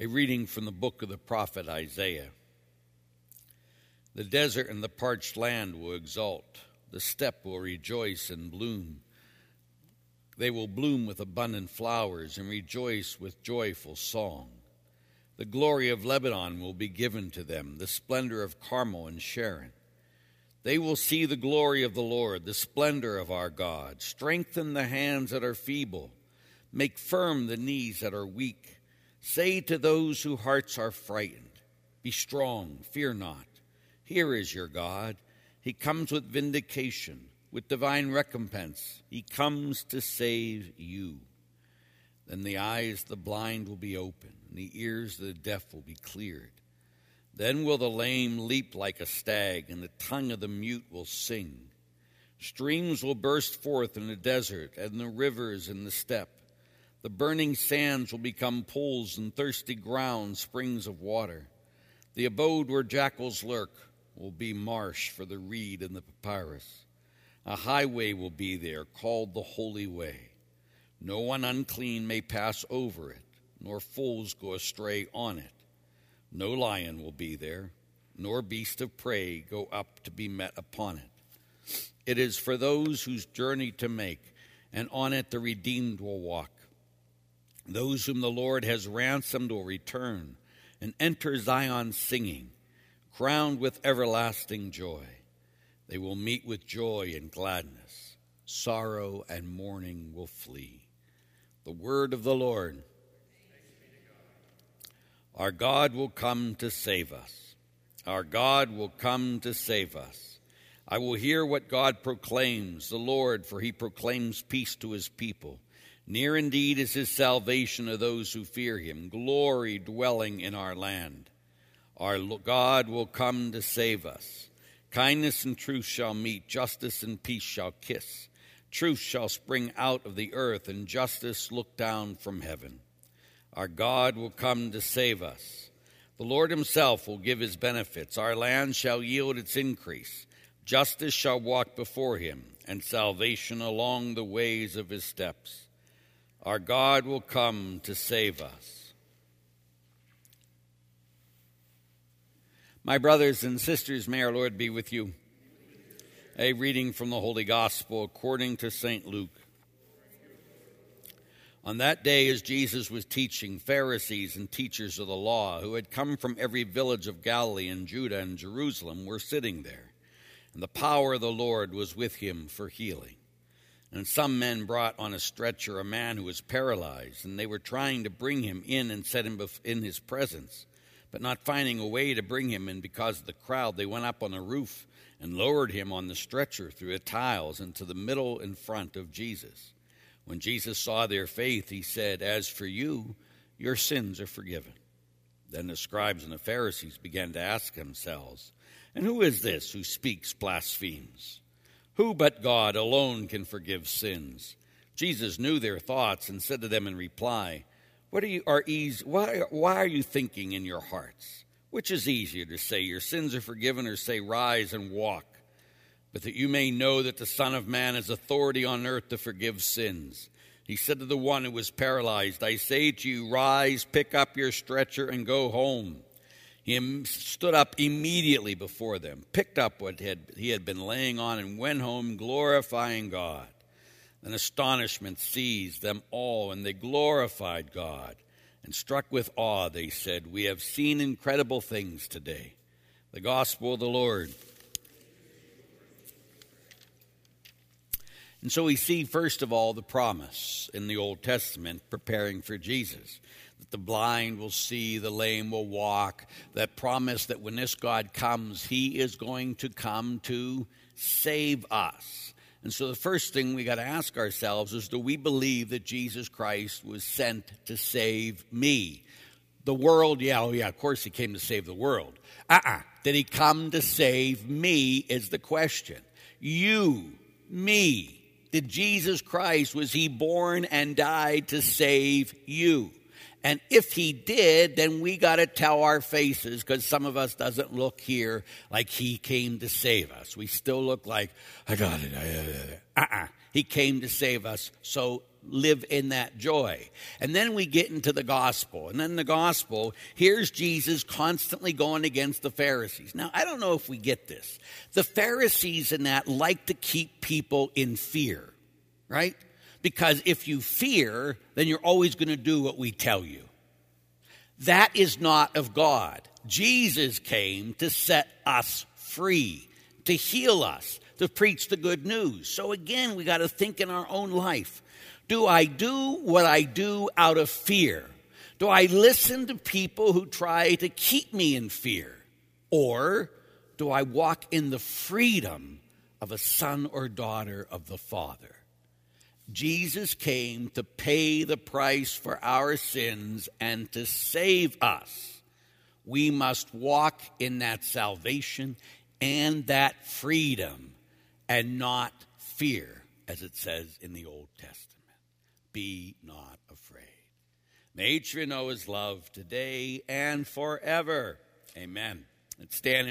A reading from the book of the prophet Isaiah. The desert and the parched land will exult, the steppe will rejoice and bloom. They will bloom with abundant flowers and rejoice with joyful song. The glory of Lebanon will be given to them, the splendor of Carmel and Sharon. They will see the glory of the Lord, the splendor of our God. Strengthen the hands that are feeble, make firm the knees that are weak. Say to those whose hearts are frightened, Be strong, fear not. Here is your God. He comes with vindication, with divine recompense. He comes to save you. Then the eyes of the blind will be opened, and the ears of the deaf will be cleared. Then will the lame leap like a stag, and the tongue of the mute will sing. Streams will burst forth in the desert, and the rivers in the steppe. The burning sands will become pools, and thirsty ground springs of water. The abode where jackals lurk will be marsh for the reed and the papyrus. A highway will be there called the Holy Way. No one unclean may pass over it, nor fools go astray on it. No lion will be there, nor beast of prey go up to be met upon it. It is for those whose journey to make, and on it the redeemed will walk. Those whom the Lord has ransomed will return and enter Zion singing, crowned with everlasting joy. They will meet with joy and gladness. Sorrow and mourning will flee. The word of the Lord. Our God will come to save us. Our God will come to save us. I will hear what God proclaims, the Lord, for he proclaims peace to his people. Near indeed is his salvation of those who fear him, glory dwelling in our land. Our God will come to save us. Kindness and truth shall meet, justice and peace shall kiss. Truth shall spring out of the earth, and justice look down from heaven. Our God will come to save us. The Lord Himself will give His benefits. Our land shall yield its increase. Justice shall walk before Him, and salvation along the ways of His steps. Our God will come to save us. My brothers and sisters, may our Lord be with you. A reading from the Holy Gospel according to St. Luke. On that day, as Jesus was teaching, Pharisees and teachers of the law, who had come from every village of Galilee and Judea and Jerusalem, were sitting there. And the power of the Lord was with him for healing. And some men brought on a stretcher a man who was paralyzed, and they were trying to bring him in and set him in his presence. But not finding a way to bring him in because of the crowd, they went up on the roof and lowered him on the stretcher through the tiles into the middle in front of Jesus. When Jesus saw their faith, he said, As for you, your sins are forgiven. Then the scribes and the Pharisees began to ask themselves, And who is this who speaks blasphemies? Who but God alone can forgive sins? Jesus knew their thoughts and said to them in reply, What are you are easy, why, why are you thinking in your hearts? Which is easier to say, Your sins are forgiven, or say, Rise and walk? But that you may know that the Son of Man has authority on earth to forgive sins. He said to the one who was paralyzed, I say to you, Rise, pick up your stretcher, and go home. He stood up immediately before them, picked up what he had been laying on, and went home glorifying God. Then astonishment seized them all, and they glorified God and struck with awe, they said, We have seen incredible things today. The gospel of the Lord. And so we see, first of all, the promise in the Old Testament preparing for Jesus that the blind will see, the lame will walk. That promise that when this God comes, he is going to come to save us. And so the first thing we got to ask ourselves is do we believe that Jesus Christ was sent to save me? The world, yeah, oh yeah, of course he came to save the world. Uh uh-uh. uh Did he come to save me? Is the question. You, me. Did Jesus Christ, was he born and died to save you? And if he did, then we got to tell our faces because some of us doesn't look here like he came to save us. We still look like, I got it. Uh-uh. He came to save us. So live in that joy. And then we get into the gospel. And then the gospel, here's Jesus constantly going against the Pharisees. Now, I don't know if we get this. The Pharisees in that like to keep people in fear, right? Because if you fear, then you're always going to do what we tell you. That is not of God. Jesus came to set us free, to heal us, to preach the good news. So again, we got to think in our own life. Do I do what I do out of fear? Do I listen to people who try to keep me in fear? Or do I walk in the freedom of a son or daughter of the Father? Jesus came to pay the price for our sins and to save us. We must walk in that salvation and that freedom and not fear, as it says in the Old Testament. Be not afraid. May you know his love today and forever. Amen. Let's stand